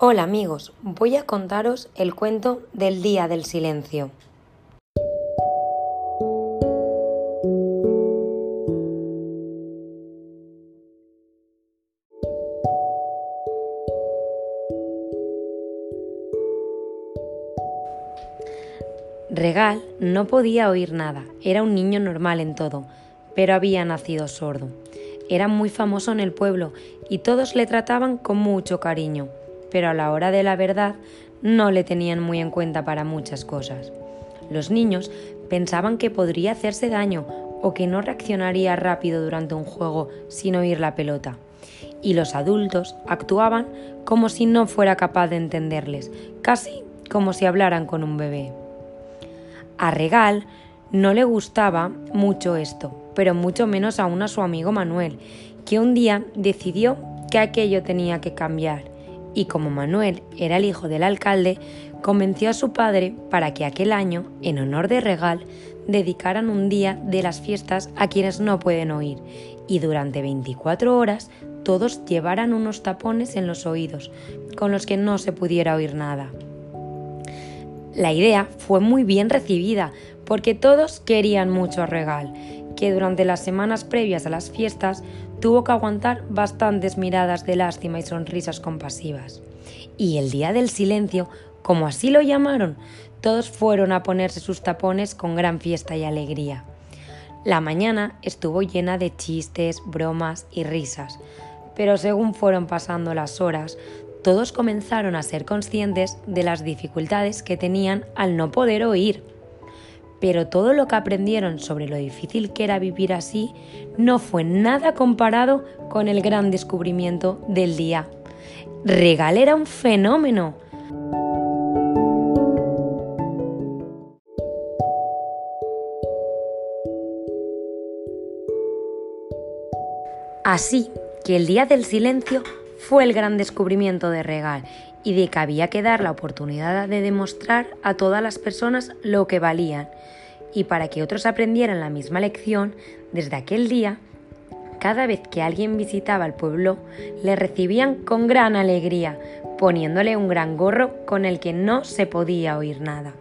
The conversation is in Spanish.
Hola amigos, voy a contaros el cuento del Día del Silencio. Regal no podía oír nada, era un niño normal en todo, pero había nacido sordo. Era muy famoso en el pueblo y todos le trataban con mucho cariño, pero a la hora de la verdad no le tenían muy en cuenta para muchas cosas. Los niños pensaban que podría hacerse daño o que no reaccionaría rápido durante un juego sin oír la pelota. Y los adultos actuaban como si no fuera capaz de entenderles, casi como si hablaran con un bebé. A Regal no le gustaba mucho esto, pero mucho menos aún a su amigo Manuel, que un día decidió que aquello tenía que cambiar y como Manuel era el hijo del alcalde, convenció a su padre para que aquel año, en honor de Regal, dedicaran un día de las fiestas a quienes no pueden oír y durante 24 horas todos llevaran unos tapones en los oídos, con los que no se pudiera oír nada. La idea fue muy bien recibida porque todos querían mucho a Regal, que durante las semanas previas a las fiestas tuvo que aguantar bastantes miradas de lástima y sonrisas compasivas. Y el día del silencio, como así lo llamaron, todos fueron a ponerse sus tapones con gran fiesta y alegría. La mañana estuvo llena de chistes, bromas y risas, pero según fueron pasando las horas, todos comenzaron a ser conscientes de las dificultades que tenían al no poder oír. Pero todo lo que aprendieron sobre lo difícil que era vivir así no fue nada comparado con el gran descubrimiento del día. Regal era un fenómeno. Así que el día del silencio fue el gran descubrimiento de Regal y de que había que dar la oportunidad de demostrar a todas las personas lo que valían. Y para que otros aprendieran la misma lección, desde aquel día, cada vez que alguien visitaba el pueblo, le recibían con gran alegría, poniéndole un gran gorro con el que no se podía oír nada.